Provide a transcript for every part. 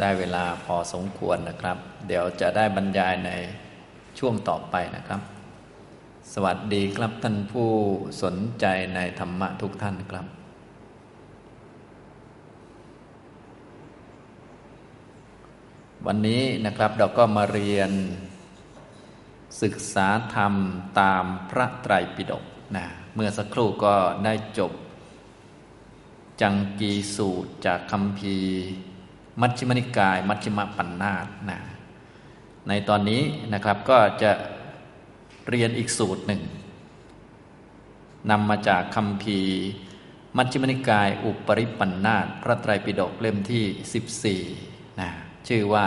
ได้เวลาพอสมควรนะครับ เดี๋ยวจะได้บรรยายในช่วงต่อไปนะครับ สวัสดีครับท่านผู้สนใจในธรรมะทุกท่านครับวันนี้นะครับเราก็มาเรียน ศึกษาธรรมตามพระไตรปิฎกนะเมื่อสักครู่ก็ได้จบ จังกีสูตรจากคำพี มัชฌิมนิกาย มัชฌิมปัญนาตนะในตอนนี้นะครับก็จะเรียนอีกสูตรหนึ่งนำมาจากคำพีมัชฌิมนิกาย อุปริปันนาตพระไตรปิฎกเล่มที่ 14นะชื่อว่า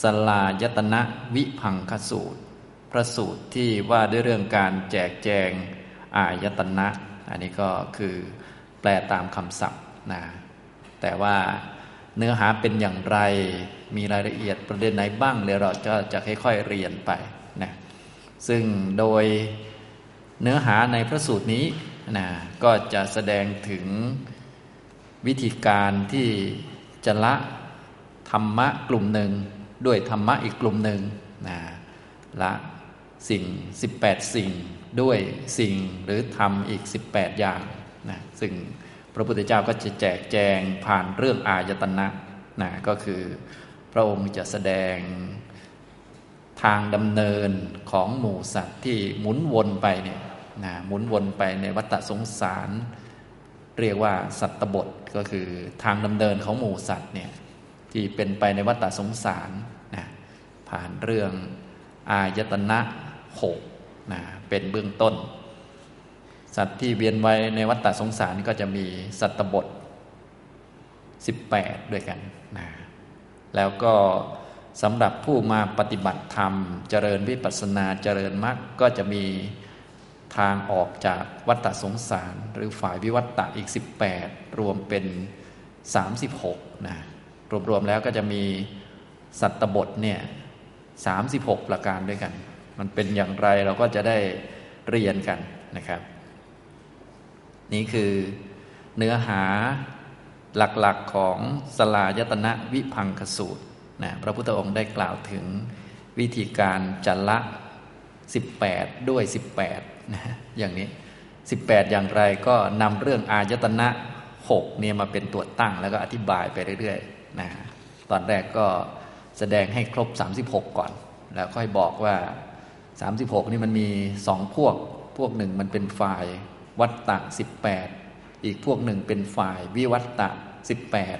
สลายตนะวิพังคสูตร พระสูตรที่ว่าด้วยเรื่องการแจกแจงอายตนะ อันนี้ก็คือแปลตามคำศัพท์นะแต่ว่า เนื้อหาเป็นอย่างไร มีรายละเอียดประเด็นไหนบ้างเดี๋ยวเราจะจะค่อยๆเรียนไปนะซึ่งโดยเนื้อหาในพระสูตรนี้นะก็จะแสดงถึงวิธีการที่จะละธรรมะกลุ่มหนึ่ง ด้วยธรรมะอีกกลุ่มหนึ่งนะละสิ่ง 18 สิ่งด้วยสิ่งหรือทำอีก 18 อย่างนะซึ่ง พระพุทธเจ้าก็จะแจกแจงผ่านเรื่องอายตนะนะก็คือพระองค์จะแสดงทางดำเนินของหมู่สัตว์ที่หมุนวนไปเนี่ยนะหมุนวนไปในวัฏสงสาร เรียกว่าสัตตบทก็คือทางดำเนินของหมู่สัตว์เนี่ยที่เป็นไปในวัฏสงสารนะผ่านเรื่องอายตนะหกนะเป็นเบื้องต้น สัตว์ที่เวียนไว้ในวัฏฏสงสารก็จะมีสัตบท 18 ด้วยกันนะแล้วก็สำหรับผู้มาปฏิบัติธรรม เจริญวิปัสสนาเจริญมรรคก็จะมีทางออกจากวัฏฏสงสาร หรือฝ่ายวิวัตตะอีก 18 รวมเป็น 36นะรวมๆแล้วก็จะมีสัตบทเนี่ย36 ประการด้วยกัน มันเป็นอย่างไรเราก็จะได้เรียนกันนะครับ นี่คือเนื้อหาหลักๆของสลายตนะวิพังคสูตรนะพระพุทธองค์ได้กล่าวถึงวิธีการจัละ 18 ด้วย 18นะอย่างนี้ 18 อย่างไรก็นำเรื่องอายตนะ6เนี่ยมาเป็นตัวตั้งแล้วก็อธิบายไปเรื่อยๆนะตอนแรกก็แสดงให้ครบ 36 ก่อน แล้วค่อยบอกว่า 36 นี่มันมีสองพวก พวกหนึ่งมันเป็นฝ่าย วัตตะสิบแปดอีกพวกหนึ่งเป็นฝ่ายวิวัตตะสิบแปด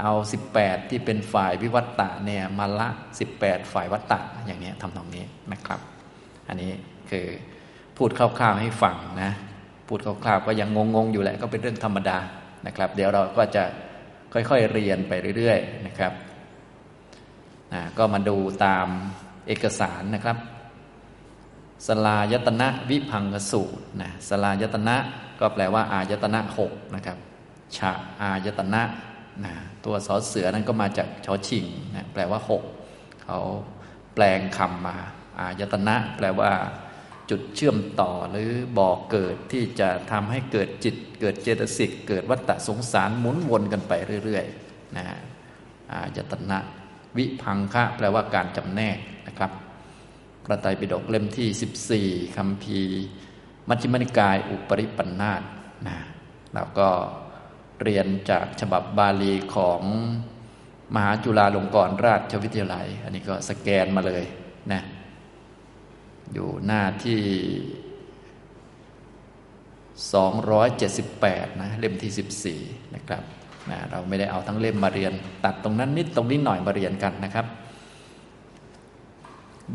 เอาสิบแปดที่เป็นฝ่ายวิวัตตะเนี่ยมาละสิบแปดฝ่ายวัตตะอย่างนี้ทำตรงนี้นะครับ อันนี้คือพูดคร่าวๆให้ฟังนะพูดคร่าวๆก็ยังงงๆอยู่แหละก็เป็นเรื่องธรรมดานะครับ เดี๋ยวเราก็จะค่อยๆเรียนไปเรื่อย ๆ นะครับก็มาดูตามเอกสารนะครับ สลายตนะวิพังกสูตรนะสลายตนะก็แปลว่า อายตนะหกนะครับชาอายตนะนะตัวสอเสือนั้นก็มาจากชอชิงนะแปลว่าหกเขาแปลงคำมา อายตนะ แปลว่า จุดเชื่อมต่อหรือบ่อกเกิดที่จะทำให้เกิดจิต เกิดเจตสิก เกิดวัฏฏะสงสารหมุนวนกันไปเรื่อยๆนะอายตนะ วิพังคะ แปลว่าการจำแนกนะครับ พระไตรปิฎกเล่มที่ 14คำพีมัชฌิมนิกายอุปริปันธาตนะแล้วก็เรียนจากฉบับบาลีของมหาจุฬาลงกรณราชวิทยาลัย อันนี้ก็สแกนมาเลยนะอยู่หน้าที่ 278 นะ เล่มที่ 14 นะครับนะเราไม่ได้เอาทั้งเล่มมาเรียน ตัดตรงนั้นนิดตรงนี้หน่อยมาเรียนกันนะครับ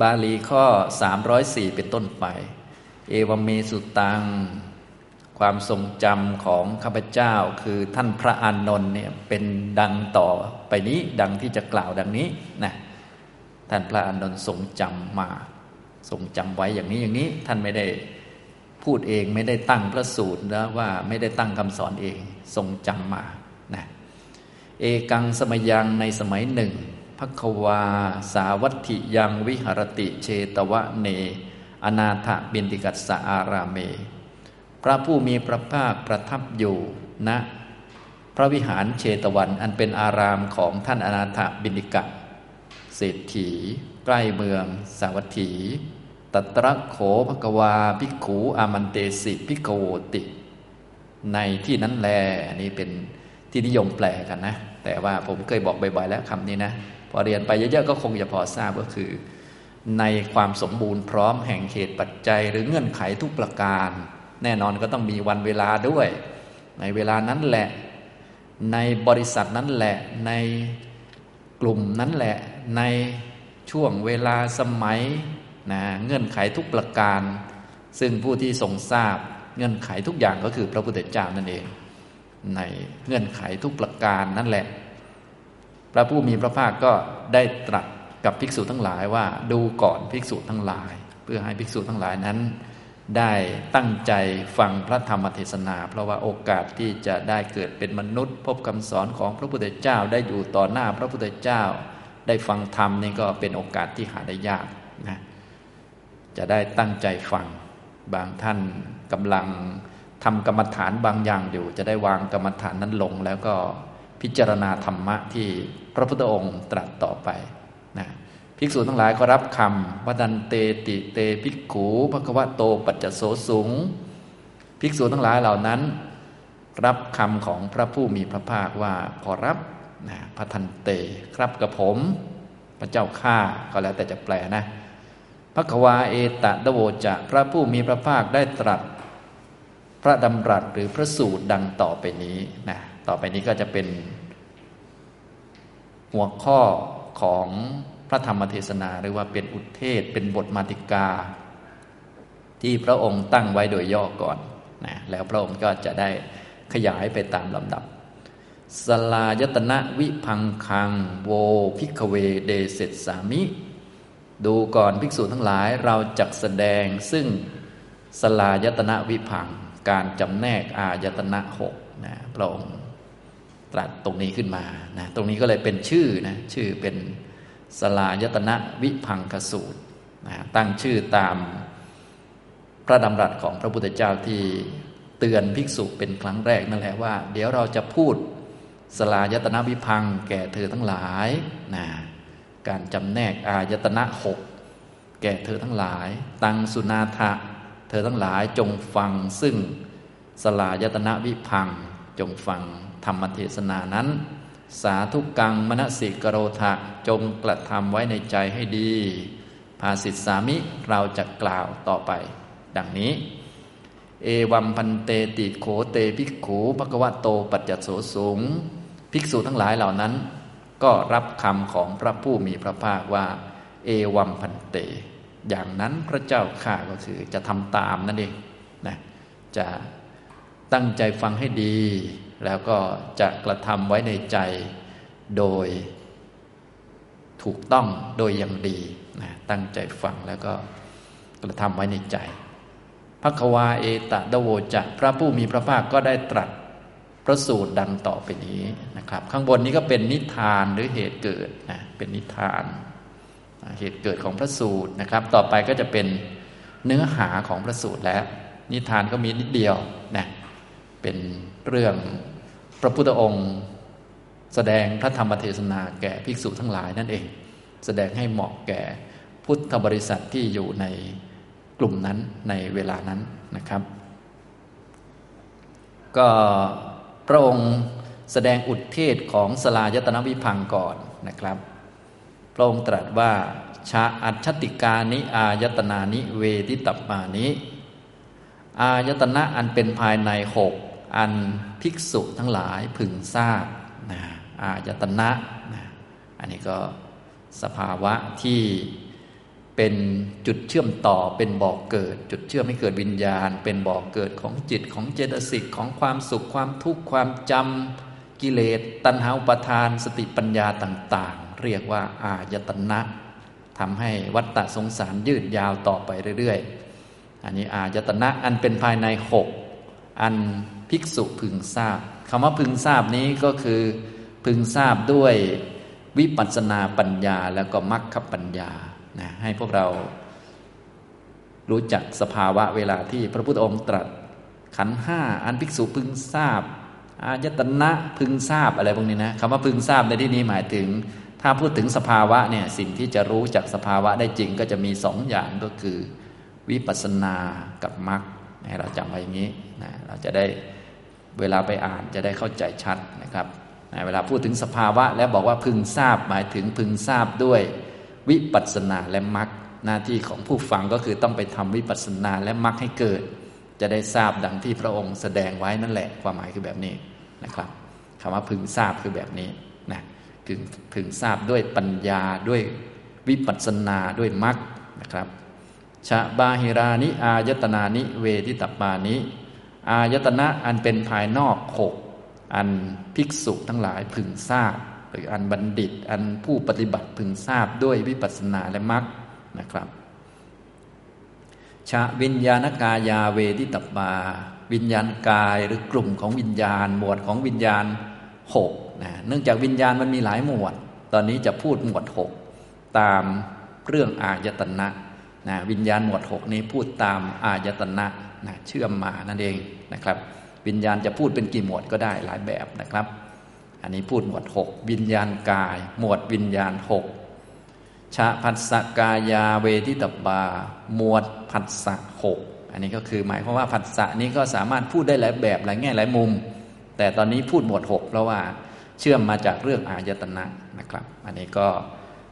บาลีข้อ 304 เป็นต้นไป เอวเมสุตัง ความทรงจำของข้าพเจ้าคือท่านพระอานนท์เนี่ยเป็นดังต่อไปนี้ดังที่จะกล่าวดังนี้นะท่านพระอานนท์ทรงจำมาทรงจำไว้อย่างนี้อย่างนี้ท่านไม่ได้พูดเองไม่ได้ตั้งพระสูตรนะว่าไม่ได้ตั้งคำสอนเองทรงจำมานะเอกังสมยังในสมัยหนึ่ง ภควา สาวัตถิยังวิหรติเชตวะเน อนาถบินติกัสสะอารามเม พระผู้มีพระภาคประทับอยู่ณนะพระวิหารเชตวันอันเป็นอารามของท่านอนาถบินิกะ เศรษฐี ใกล้เมือง สาวัตถีตัตระโขภกวาภิกขูอามันเตสิภิกโวติ ในที่นั้นแลอันนี้เป็นที่นิยมแปลกันนะ แต่ว่าผมเคยบอกบ่อยๆแล้วคำนี้นะ พอเรียนไปเยอะๆก็คงจะพอทราบก็คือ ในความสมบูรณ์พร้อมแห่งเหตุปัจจัย หรือเงื่อนไขทุกประการ แน่นอนก็ต้องมีวันเวลาด้วย ในเวลานั้นแหละ ในบริษัทนั้นแหละ ในกลุ่มนั้นแหละ ในช่วงเวลาสมัยนะเงื่อนไขทุกประการ ซึ่งผู้ที่ทรงทราบเงื่อนไขทุกอย่างก็คือพระพุทธเจ้านั่นเอง ในเงื่อนไขทุกประการนั่นแหละ พระผู้มีพระภาคก็ได้ตรัสกับภิกษุทั้งหลายว่าดูก่อนภิกษุทั้งหลาย เพื่อให้ภิกษุทั้งหลายนั้น ได้ตั้งใจฟังพระธรรมเทศนา เพราะว่าโอกาสที่จะได้เกิดเป็นมนุษย์ พบคำสอนของพระพุทธเจ้าได้อยู่ต่อหน้าพระพุทธเจ้า ได้ฟังธรรมนี่ก็เป็นโอกาสที่หาได้ยากนะจะได้ตั้งใจฟังบางท่านกำลังทำกรรมฐานบางอย่างอยู่ จะได้วางกรรมฐานนั้นลงแล้วก็ พิจารณาธรรมะที่พระพุทธองค์ตรัสต่อไปนะภิกษุทั้งหลายก็รับคำวัดันเตติเตภิกขูภควะโตปัจจโสสูง ภิกษุทั้งหลายเหล่านั้น รับคำของพระผู้มีพระภาคว่าขอรับนะพระทันเตครับกับผม พระเจ้าข้าก็แล้วแต่จะแปลนะพระควาเอตะดโวจะพระผู้มีพระภาคได้ตรัส พระดำรัสหรือพระสูตรดังต่อไปนี้นะ ต่อไปนี้ก็จะเป็น หัวข้อของพระธรรมเทศนา หรือว่าเป็นอุเทศ เป็นบทมาติกา ที่พระองค์ตั้งไว้โดยย่อก่อนนะแล้วพระองค์ก็จะได้ขยายไปตามลำดับสฬายตนะวิภังคัง โว ภิกขะเวเทเสสสามิ ดูก่อนภิกษุทั้งหลายเราจักแสดงซึ่งสฬายตนะวิภังค์ การจำแนกอายตนะหกนะพระองค์ ตรัสตรงนี้ขึ้นมานะตรงนี้ก็เลยเป็นชื่อนะชื่อเป็นสฬายตนะวิภังคสูตรนะตั้งชื่อตามพระดำรัสของพระพุทธเจ้าที่เตือนภิกษุเป็นครั้งแรกนั่นแหละว่า เดี๋ยวเราจะพูดสลายตนะวิพังแก่เธอทั้งหลายนะการจำแนกอายตนะหกแก่เธอทั้งหลาย ตังสุนาทะ เธอทั้งหลายจงฟังซึ่งสลายตนะวิพังจงฟัง รรมเทศนานั้น สาธุกังมณสิกโรธะจงกระทำไว้ในใจให้ดี ภาสิทสามิเราจะกล่าวต่อไป ดังนี้ เอวัมพันเตติโขเตภิกขูภควะโตปัจจโสสูง ภิกษุทั้งหลายเหล่านั้น ก็รับคำของพระผู้มีพระภาคว่า เอวัมพันเต อย่างนั้นพระเจ้าข้าก็คือจะทำตามนั่นเองนะจะตั้งใจฟังให้ดี แล้วก็จะกระทำไว้ในใจโดยถูกต้องโดยอย่างดีนะตั้งใจฟังแล้วก็กระทำไว้ในใจพระควาเอตะดโวจะพระผู้มีพระภาคก็ได้ตรัสพระสูตรดังต่อไปนี้นะครับ ข้างบนนี้ก็เป็นนิทานหรือเหตุเกิดนะเป็นนิทาน เหตุเกิดของพระสูตรนะครับ ต่อไปก็จะเป็นเนื้อหาของพระสูตรแล้ว นิทานก็มีนิดเดียวนะเป็นเรื่อง พระพุทธองค์ แสดงพระธรรมเทศนาแก่ภิกษุทั้งหลายนั่นเอง แสดงให้เหมาะแก่พุทธบริษัทที่อยู่ในกลุ่มนั้นในเวลานั้นนะครับ ก็พระองค์แสดงอุทเทศของสลายตนวิพังก่อนนะครับ พระองค์ตรัสว่าชาอัจฉติกานิอายตนานิเวทิตัปมานิอายตนะอันเป็นภายในหก อันภิกษุทั้งหลายพึงทราบนะอายตนะนะอันนี้ก็สภาวะที่เป็นจุดเชื่อมต่อเป็นบ่อกเกิด จุดเชื่อมให้เกิดวิญญาณ เป็นบ่อกเกิดของจิตของเจตสิกของความสุขความทุกข์ความจำกิเลสตัณหาอุปทาน สติปัญญาต่างๆ เรียกว่าอายตนะทำให้วัฏฏะสงสารยืดยาวต่อไปเรื่อยๆ อันนี้อายตนะอันเป็นภายในหกอัน ภิกษุพึงทราบคำว่าพึงทราบนี้ก็คือพึงทราบด้วยวิปัสสนาปัญญาแล้วก็มรรคปัญญานะให้พวกเรารู้จักสภาวะเวลาที่พระพุทธองค์ตรัส ขันห้าอันภิกษุพึงทราบ อายตนะพึงทราบอะไรพวกนี้นะคำว่าพึงทราบในที่นี้หมายถึง ถ้าพูดถึงสภาวะเนี่ยสิ่งที่จะรู้จากสภาวะได้จริงก็จะมีสองอย่างก็คือ วิปัสสนากับมรรคเราจำไว้อย่างนี้นะเราจะได้ เวลาไปอ่านจะได้เข้าใจชัดนะครับ เวลาพูดถึงสภาวะ แล้วบอกว่าพึงทราบหมายถึงพึงทราบด้วยวิปัสสนาและมรรคหน้าที่ของผู้ฟังก็คือต้องไปทำวิปัสสนาและมรรคให้เกิด จะได้ทราบดังที่พระองค์แสดงไว้นั่นแหละ ความหมายคือแบบนี้นะครับคำว่าพึงทราบคือแบบนี้นะพึงพึงทราบด้วยปัญญาด้วยวิปัสสนาด้วยมรรคนะครับชะบาหิรานิอายตนานิ เวทิตปานิ อายตนะอันเป็นภายนอกหกอันภิกษุทั้งหลายพึงทราบ หรืออันบัณฑิต อันผู้ปฏิบัติพึงทราบด้วยวิปัสสนาและมรรคนะครับชาวิญญาณกายาเวทิตบา วิญญาณกายหรือกลุ่มของวิญญาณ หมวดของวิญญาณหกนะเนื่องจากวิญญาณมันมีหลายหมวด ตอนนี้จะพูดหมวดหกตามเรื่องอายตนะ นะวิญญาณหมวดหกนี้พูดตามอายตนะนะเชื่อมมานั่นเองนะครับ วิญญาณจะพูดเป็นกี่หมวดก็ได้หลายแบบนะครับ อันนี้พูดหมวดหกวิญญาณกาย หมวดวิญญาณหกชาผัสสกายาเวทิตบา หมวดผัสสะหกอันนี้ก็คือหมายความว่าผัสสะนี้ก็สามารถพูดได้หลายแบบหลายแง่หลายมุม แต่ตอนนี้พูดหมวดหกเพราะว่าเชื่อมมาจากเรื่องอายตนะนะครับ อันนี้ก็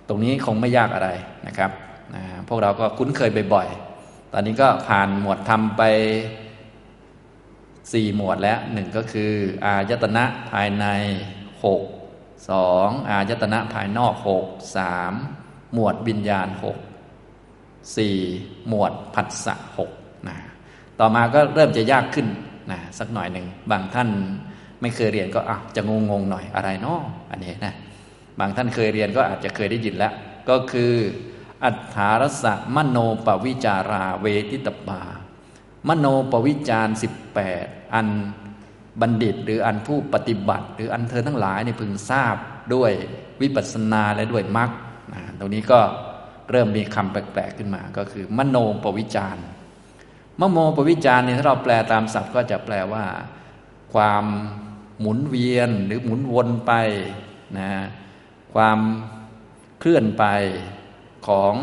ตรงนี้คงไม่ยากอะไรนะครับ นะพวกเราก็คุ้นเคยบ่อยๆ ตอนนี้ก็ผ่านหมวดทำไปสี่หมวดแล้วหนึ่งก็คือ อายตนะภายในหกสองอายตนะภายนอกหกสามหมวดวิญญาณหกสี่หมวดผัสสะหกนะต่อมาก็เริ่มจะยากขึ้นนะสักหน่อยหนึ่งบางท่านไม่เคยเรียนก็อะจะงงงหน่อยอะไรเนาะอันนี้นะบางท่านเคยเรียนก็อาจจะเคยได้ยินแล้ว ก็คือ อัฏฐารสะมโนปวิจาราเวทิตบามโนปวิจารสิบแปดอันบัณฑิตหรืออันผู้ปฏิบัติ หรืออันเธอทั้งหลายในพึงทราบด้วยวิปัสสนาและด้วยมรรคตรงนี้ก็เริ่มมีคำแปลกๆขึ้นมา ก็คือ มโนปวิจารมโนปวิจารเนี่ยถ้าเราแปลตามศัพท์ก็จะแปลว่า ความหมุนเวียนหรือหมุนวนไปนะความเคลื่อนไป ของ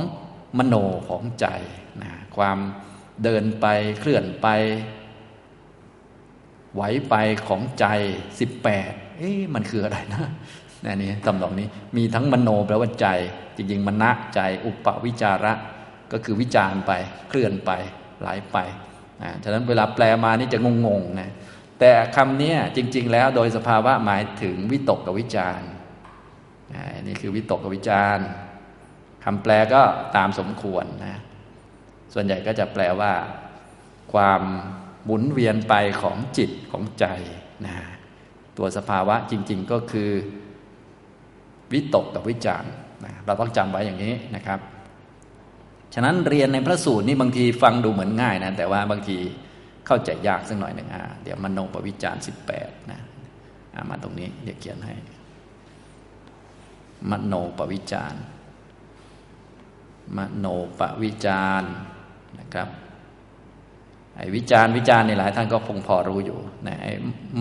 มโนของใจนะความเดินไปเคลื่อนไป ไหวไปของใจสิบแปดเอ๊ะมันคืออะไรนะนี่นี่ตำนองนี้มีทั้งมโนแปลว่าใจ จริง ๆมณะใจ อุปวิจาระ ก็คือวิจารไปเคลื่อนไปไหลไปอ่าฉะนั้นเวลาแปลมานี่จะงงๆนะแต่คำนี้จริง ๆ แล้วโดยสภาวะหมายถึงวิตกกับวิจารนี่คือวิตกกับวิจาร คำแปลก็ตามสมควรนะ ส่วนใหญ่ก็จะแปลว่า ความหมุนเวียนไปของจิตของใจนะตัวสภาวะจริง ๆก็คือ วิตกกับวิจารนะเราต้องจำไว้อย่างนี้นะครับ ฉะนั้นเรียนในพระสูตรนี่บางทีฟังดูเหมือนง่ายนะ แต่ว่าบางทีเข้าใจยากสักหน่อยหนึ่งอะเดี๋ยวมโนปวิจารสิบแปดนะมาตรงนี้เดี๋ยวเขียนให้มโนปวิจาร มโนปวิจารนะครับไอ้วิจารวิจารในหลายท่านก็คงพอรู้อยู่นะไอ้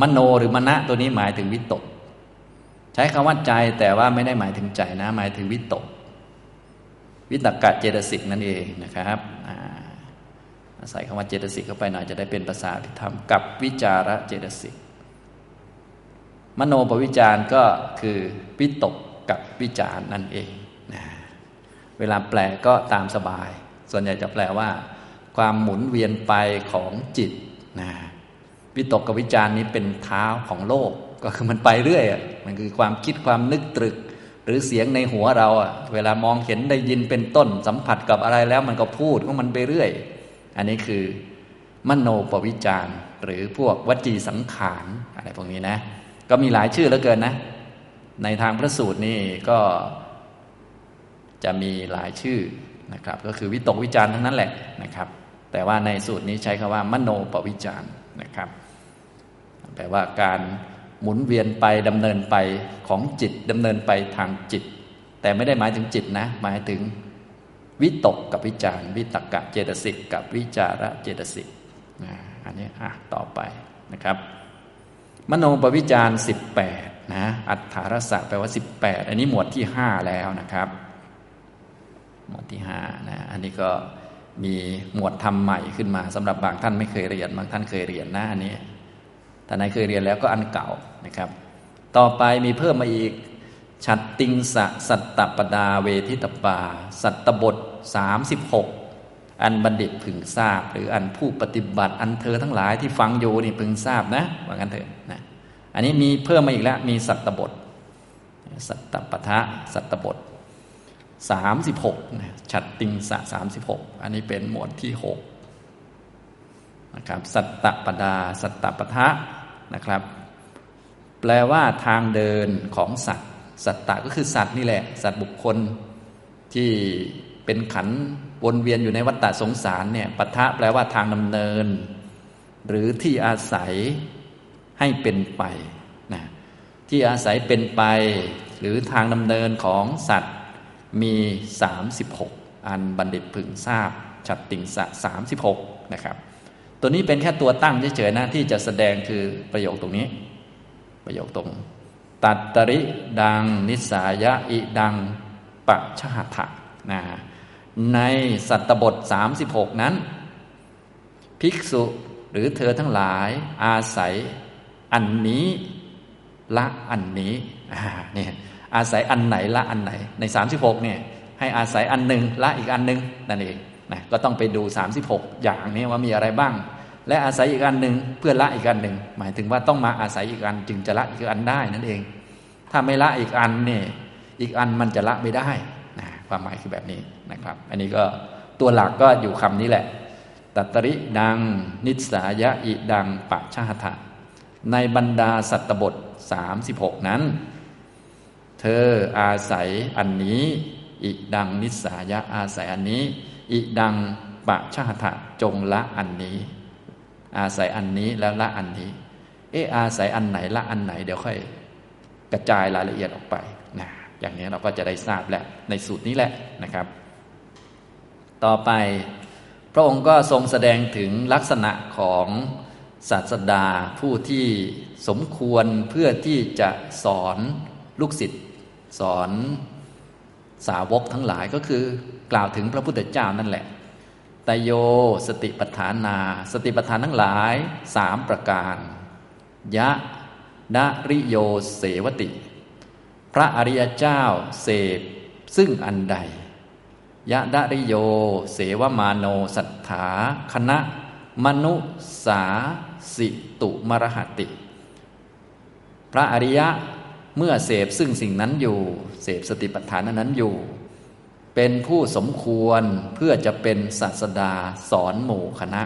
มโนหรือมณะตัวนี้หมายถึงวิตก ใช้คำว่าใจแต่ว่าไม่ได้หมายถึงใจนะ หมายถึงวิตก วิตกะเจตสิกนั่นเองนะครับใส่คำว่าเจตสิกเข้าไปหน่อยจะได้เป็นภาษาพิธรรมกับวิจาระเจตสิกมโนปวิจารก็คือวิตกกับวิจารนั่นเอง เวลาแปลก็ตามสบาย ส่วนใหญ่จะแปลว่า ความหมุนเวียนไปของจิตนะวิตกกับวิจารนี้เป็นเท้าของโลก ก็คือมันไปเรื่อยมันคือความคิดความนึกตรึก หรือเสียงในหัวเราอะ เวลามองเห็นได้ยินเป็นต้นสัมผัสกับอะไรแล้วมันก็พูดของมันไปเรื่อย อันนี้คือ มโนปวิจารหรือพวกวจีสังขารอะไรพวกนี้นะ ก็มีหลายชื่อเหลือเกินนะ ในทางพระสูตรนี่ก็ จะมีหลายชื่อนะครับ ก็คือวิตกวิจารทั้งนั้นแหละนะครับ แต่ว่าในสูตรนี้ใช้คำว่ามโนปวิจารนะครับ แปลว่าการหมุนเวียนไปดำเนินไปของจิตดำเนินไปทางจิต แต่ไม่ได้หมายถึงจิตนะ หมายถึงวิตกกับวิจารวิตกะเจตสิกกับวิจาระเจตสิกอันนี้อะต่อไปนะครับ มโนปวิจารสิบแปดนะอัฏฐารสะแปลว่าสิบแปดอันนี้หมวดที่ห้าแล้วนะครับ หมวดที่ห้านะอันนี้ก็มีหมวดทำใหม่ขึ้นมาสำหรับบางท่านไม่เคยเรียน บางท่านเคยเรียนนะอันนี้ท่านไหนเคยเรียนแล้วก็อันเก่านะครับ ต่อไปมีเพิ่มมาอีกฉัตติงสะสัตตปดาเวทิตปา สัตตบทสามสิบหกอันบัณฑิตพึงทราบ หรืออันผู้ปฏิบัติอันเธอทั้งหลายที่ฟังอยู่นี่พึงทราบนะว่ากันเถอะนะอันนี้มีเพิ่มมาอีกแล้วมีสัตตบท สัตตปทะสัตตบท สามสิบหกฉัตติงสะสามสิบหกอันนี้เป็นหมวดที่หกนะครับสัตตปดา สัตตปทะนะครับ แปลว่าทางเดินของสัตว์ สัตตะก็คือสัตว์นี่แหละ สัตว์บุคคลที่เป็นขันวนเวียนอยู่ในวัฏฏะสงสารเนี่ยปทะแปลว่าทางดำเนิน หรือที่อาศัยให้เป็นไปนะที่อาศัยเป็นไป หรือทางดำเนินของสัตว์ มี 36 อันบัณฑิตพึงทราบ ฉัตติงสะ36 นะครับ ตัวนี้เป็นแค่ตัวตั้งเฉยๆนะที่จะแสดงคือประโยคตรงนี้ ประโยคตรง ตัดตริดังนิสายะอิดังปะชาถะนะในสัตตบท 36 นั้น ภิกษุหรือเธอทั้งหลายอาศัยอันนี้ละอันนี้เนี่ย อาศัยอันไหนละอันไหน ใน 36เนี่ยให้อาศัยอันหนึ่งละอีกอันหนึ่งนั่นเองนะก็ต้องไปดู 36 อย่างนี้ว่ามีอะไรบ้าง และอาศัยอีกอันหนึ่งเพื่อละอีกอันหนึ่งหมายถึงว่าต้องมาอาศัยอีกอันจึงจะละอีกอันได้นั่นเอง ถ้าไม่ละอีกอันเนี่ยอีกอันมันจะละไม่ได้นะความหมายคือแบบนี้นะครับ อันนี้ก็ตัวหลักก็อยู่คำนี้แหละ ตัตริดัง นิสายะอิดังปะชาหะในบรรดาสัตบท 36 นั้น เธออาศัยอันนี้ อิดังนิสายะอาศัยอันนี้ อิดังปะชาหะจงละอันนี้ อาศัยอันนี้แล้วละอันนี้ เอออาศัยอันไหนละอันไหน เดี๋ยวค่อยกระจายรายละเอียดออกไปนะอย่างนี้เราก็จะได้ทราบแหละในสูตรนี้แหละนะครับ ต่อไปพระองค์ก็ทรงแสดงถึงลักษณะของศาสดาผู้ที่สมควรเพื่อที่จะสอนลูกศิษย์ สอนสาวกทั้งหลายก็คือกล่าวถึงพระพุทธเจ้านั่นแหละตโยสติปัฏฐานา สติปัฏฐานทั้งหลายสามประการ ยะดาริโยเสวติ พระอริยเจ้าเสพซึ่งอันใด ยะดาริโย เสวมาโนสัทธาคณะ มนุสาสิตุมรหติ พระอริยะ เมื่อเสพซึ่งสิ่งนั้นอยู่ เสพสติปัฏฐานนั้นอยู่ เป็นผู้สมควรเพื่อจะเป็นศาสดาสอนหมู่คณะ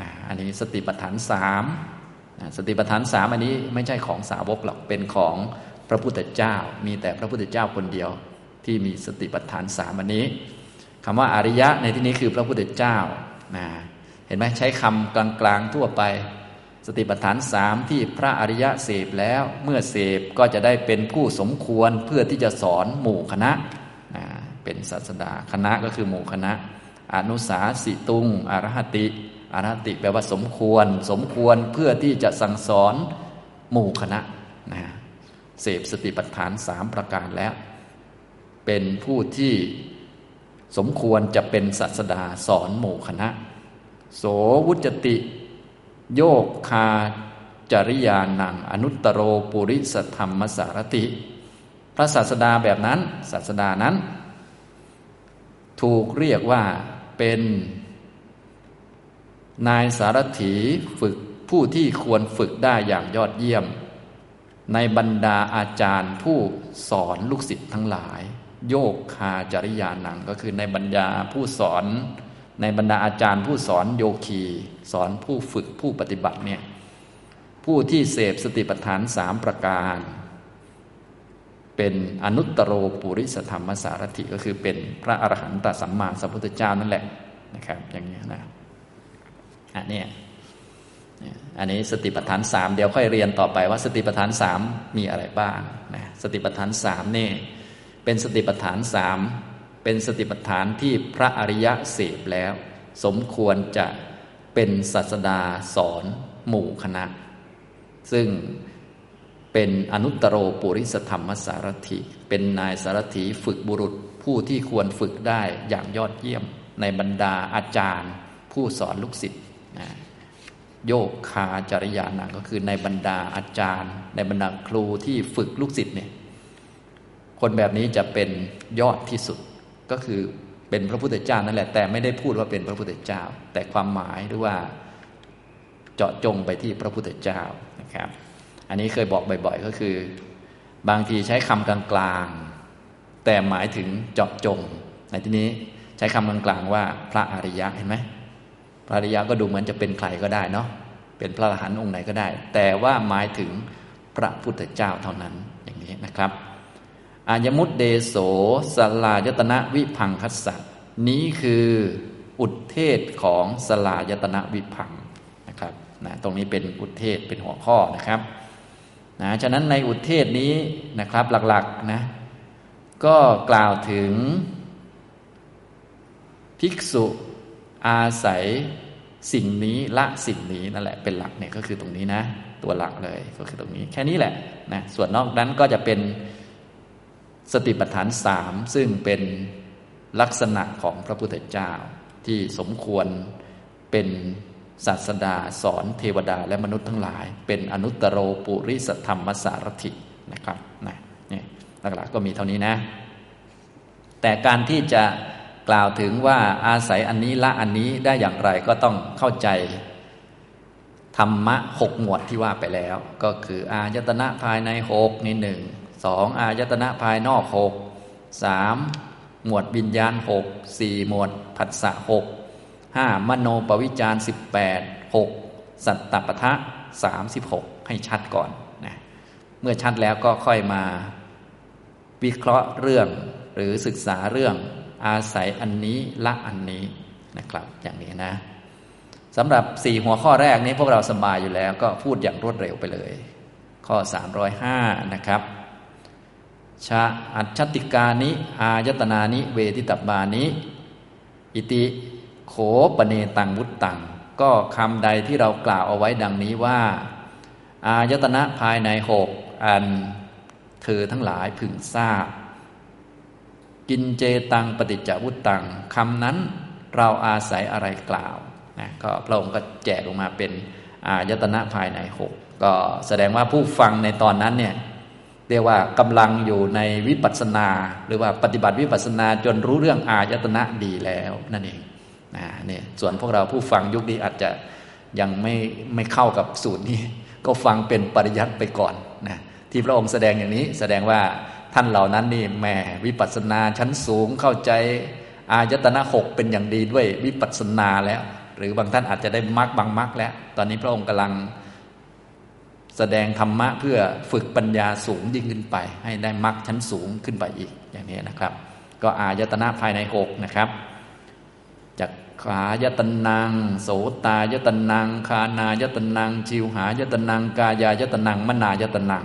นะอันนี้สติปัฏฐานสามสติปัฏฐานสามอันนี้ไม่ใช่ของสาวกหรอกเป็นของพระพุทธเจ้า มีแต่พระพุทธเจ้าคนเดียว ที่มีสติปัฏฐานสามอันนี้คำว่าอริยะในที่นี้คือพระพุทธเจ้านะเห็นไหมใช้คำกลางๆทั่วไป สติปัฏฐานสามที่พระอริยะเสพแล้ว เมื่อเสพก็จะได้เป็นผู้สมควรเพื่อที่จะสอนหมู่คณะเป็นศาสดาคณะก็คือหมู่คณะ อนุสาสิตุงอรหติอรหติแปลว่าสมควร สมควรเพื่อที่จะสั่งสอนหมู่คณะนะเสพสติปัฏฐานสามประการแล้ว เป็นผู้ที่สมควรจะเป็นศาสดาสอนหมู่คณะ โสวุจติ โยกคาจริยานัง อนุตตโรปุริสธรรมสารติ พระศาสดาแบบนั้น ศาสดานั้น ถูกเรียกว่าเป็นนายสารถีฝึกผู้ที่ควรฝึกได้อย่างยอดเยี่ยม ในบรรดาอาจารย์ผู้สอนลูกศิษย์ทั้งหลาย โยกคาจริยานังก็คือในบรรดาผู้สอน ในบรรดาอาจารย์ผู้สอนโยคี สอนผู้ฝึกผู้ปฏิบัติเนี่ยผู้ที่เสพสติปัฏฐานสามประการ เป็นอนุตตรโรปุริสธรรมสารถิก็คือเป็นพระอรหันตสัมมาสัมพุทธเจ้านั่นแหละนะครับ อย่างนี้นะอันนี้อันนี้สติปัฏฐานสามเดี๋ยวค่อยเรียนต่อไปว่าสติปัฏฐานสามมีอะไรบ้างนะสติปัฏฐานสามนี่เป็นสติปัฏฐานสาม เป็นสติปัฏฐานที่พระอริยะเสพแล้ว สมควรจะเป็นศาสดาสอนหมู่คณะ ซึ่งเป็นอนุตตรโรปุริสธรรมสารถิ เป็นนายสารถีฝึกบุรุษผู้ที่ควรฝึกได้อย่างยอดเยี่ยมในบรรดาอาจารย์ ผู้สอนลูกศิษย์โยกคาจริยานังก็คือในบรรดาอาจารย์ ในบรรดาครูที่ฝึกลูกศิษย์เนี่ยคนแบบนี้จะเป็นยอดที่สุด ก็คือเป็นพระพุทธเจ้านั่นแหละแต่ไม่ได้พูดว่าเป็นพระพุทธเจ้า แต่ความหมายหรือว่าเจาะจงไปที่พระพุทธเจ้านะครับ อันนี้เคยบอกบ่อย ๆ ก็คือ บางทีใช้คำกลางๆ แต่หมายถึงเจาะจง ในที่นี้ใช้คำกลางๆว่าพระอริยะเห็นไหมพระอริยะก็ดูเหมือนจะเป็นใครก็ได้เนาะเป็นพระอรหันต์องค์ไหนก็ได้ แต่ว่าหมายถึงพระพุทธเจ้าเท่านั้นอย่างนี้นะครับ อายมุตเดโสสลายตนะวิพังคัสสะนี้คืออุทเทศของสลายตนะวิพังนะครับนะตรงนี้เป็นอุทเทศเป็นหัวข้อนะครับนะฉะนั้นในอุทเทศนี้นะครับหลักๆนะก็กล่าวถึง ภิกษุอาศัยสิ่งนี้ละสิ่งนี้นั่นแหละเป็นหลักเนี่ยก็คือตรงนี้นะ ตัวหลักเลยก็คือตรงนี้แค่นี้แหละนะส่วนนอกนั้นก็จะเป็น สติปัฏฐานสามซึ่งเป็นลักษณะของพระพุทธเจ้า ที่สมควรเป็นศาสดาสอนเทวดาและมนุษย์ทั้งหลาย เป็นอนุตตรโปุริสธรรมสารถินะครับนะนี่หลักๆก็มีเท่านี้นะ แต่การที่จะกล่าวถึงว่าอาศัยอันนี้ละอันนี้ได้อย่างไรก็ต้องเข้าใจธรรมะหกหมวดที่ว่าไปแล้ว ก็คืออายตนะภายในหกนี่หนึ่ง สองอายตนะภายนอกหกสามหมวดวิญญาณหกสี่หมวดผัสสะหกห้ามโนปวิจารสิบแปดหกสัตตปทะสามสิบหกให้ชัดก่อนนะเมื่อชัดแล้วก็ค่อยมาวิเคราะห์เรื่องหรือศึกษาเรื่องอาศัยอันนี้ละอันนี้นะครับ อย่างนี้นะสำหรับสี่หัวข้อแรกนี้พวกเราสบายอยู่แล้วก็พูดอย่างรวดเร็วไปเลย ข้อ 305 นะครับ ชาอัจฉติกานิ อายตนานิ เวทิตบานิ อิติโขปเนตังวุตตัง ก็คำใดที่เรากล่าวเอาไว้ดังนี้ว่า อายตนะภายในหกอันเธอทั้งหลายพึงทราบ กินเจตังปฏิจจวุตตังคำนั้นเราอาศัยอะไรกล่าวนะก็พระองค์ก็แจกลงมาเป็นอายตนะภายในหกก็แสดงว่าผู้ฟังในตอนนั้นเนี่ย รียกว่ากำลังอยู่ในวิปัสสนา หรือว่าปฏิบัติวิปัสสนาจนรู้เรื่องอายตนะดีแล้วนั่นเองนะเนี่ยส่วนพวกเราผู้ฟังยุคนี้อาจจะยังไม่ไม่เข้ากับสูตรนี้ ก็ฟังเป็นปริยัติไปก่อนนะที่พระองค์แสดงอย่างนี้แสดงว่าท่านเหล่านั้นนี่แหมวิปัสสนาชั้นสูงเข้าใจอายตนะหกเป็นอย่างดีด้วยวิปัสสนาแล้ว หรือบางท่านอาจจะได้มรรคบางมรรคแล้ว ตอนนี้พระองค์กำลัง แสดงธรรมะเพื่อฝึกปัญญาสูงยิ่งขึ้นไป ให้ได้มรรคชั้นสูงขึ้นไปอีกอย่างนี้นะครับ ก็อายตนะภายในหกนะครับจากขายตนัง โสตายตนัง คานายตนัง ชิวหายตนัง กายายตนังมนายตนัง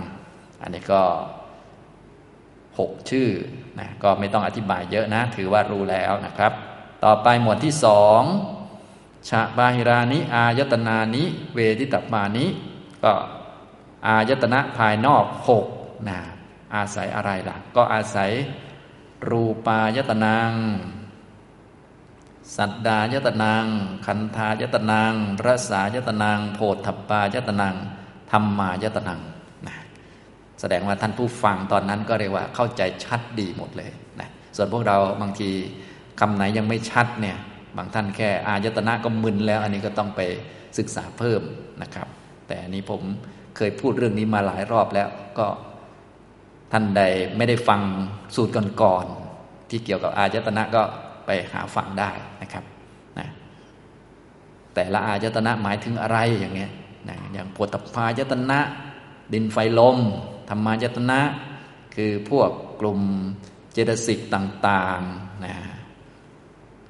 อันนี้ก็หกชื่อนะก็ไม่ต้องอธิบายเยอะนะ ถือว่ารู้แล้วนะครับ ต่อไปหมวดที่สองชาบาหิรานิ อายตนานิ เวทิตมานิก็ อายตนะภายนอกหกนะอาศัยอะไรล่ะ ก็อาศัยรูปายตนัง สัตดายตนัง คันธายตนังรสายตนัง โพธปายตนังธรรมายตนังนะแสดงว่าท่านผู้ฟังตอนนั้นก็เรียกว่าเข้าใจชัดดีหมดเลยนะส่วนพวกเราบางทีคำไหนยังไม่ชัดเนี่ยบางท่านแค่อายตนะก็มึนแล้ว อันนี้ก็ต้องไปศึกษาเพิ่มนะครับ แต่อันนี้ผม เคยพูดเรื่องนี้มาหลายรอบแล้ว ก็ท่านใดไม่ได้ฟังสูตรก่อนๆที่เกี่ยวกับอายตนะก็ไปหาฟังได้นะครับนะแต่ละอายตนะหมายถึงอะไรอย่างเงี้ยนะอย่างปวดตพายตนะ ดินไฟลมธรรมายตนะ คือพวกกลุ่มเจตสิกต่างๆนะ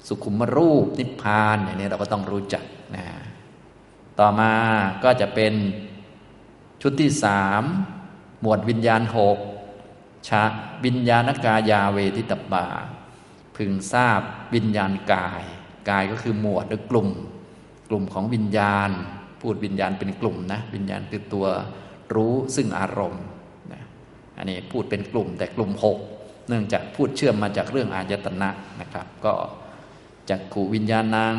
สุขุมรูปนิพพานอย่างนี้เราก็ต้องรู้จักนะต่อมาก็จะเป็น ชุดที่สามหมวดวิญญาณหกชะวิญญาณกายาเวทิตบา พึงทราบวิญญาณกาย กายก็คือหมวดหรือกลุ่ม กลุ่มของวิญญาณ พูดวิญญาณเป็นกลุ่มนะ วิญญาณคือตัวรู้ซึ่งอารมณ์นะอันนี้พูดเป็นกลุ่มแต่กลุ่มหกเนื่องจากพูดเชื่อมมาจากเรื่องอายตนะนะครับ ก็ จักขูวิญญาณัง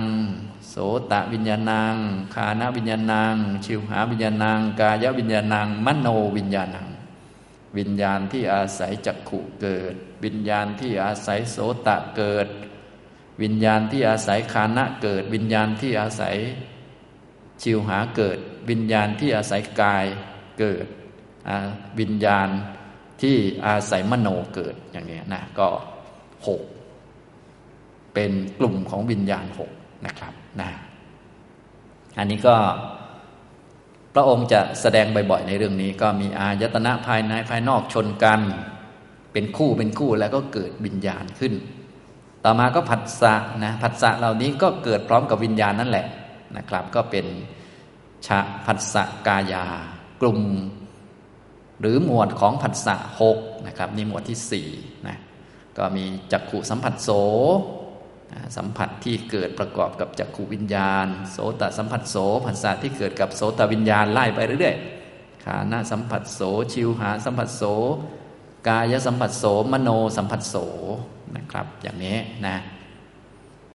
โสตะวิญญาณัง คานวิญญาณัง ชิวหาวิญญาณัง กายวิญญาณัง มโนวิญญาณัง วิญญาณที่อาศัยจักขุเกิด วิญญาณที่อาศัยโสตะเกิด วิญญาณที่อาศัยคานะเกิด วิญญาณที่อาศัยชิวหาเกิด วิญญาณที่อาศัยกายเกิด วิญญาณที่อาศัยมโนเกิดอย่างนี้นะก็หก เป็นกลุ่มของวิญญาณหกนะครับนะอันนี้ก็พระองค์จะแสดงบ่อยๆในเรื่องนี้ ก็มีอายตนะภายในภายนอกชนกัน เป็นคู่เป็นคู่แล้วก็เกิดวิญญาณขึ้น ต่อมาก็ผัสสะนะผัสสะเหล่านี้ก็เกิดพร้อมกับวิญญาณนั่นแหละนะครับ ก็เป็นชะผัสสะกายา กลุ่ม หรือหมวดของผัสสะหกนะครับนี่หมวดที่สี่นะก็มีจักขุสัมผัสโส สัมผัสที่เกิดประกอบกับจักขูวิญญาณ โสตสัมผัสโสผัสสะที่เกิดกับโสตวิญญาณไล่ไปเรื่อยๆขานะสัมผัสโสชิวหาสัมผัสโสกายสัมผัสโสมโนสัมผัสโสนะครับ อย่างนี้นะ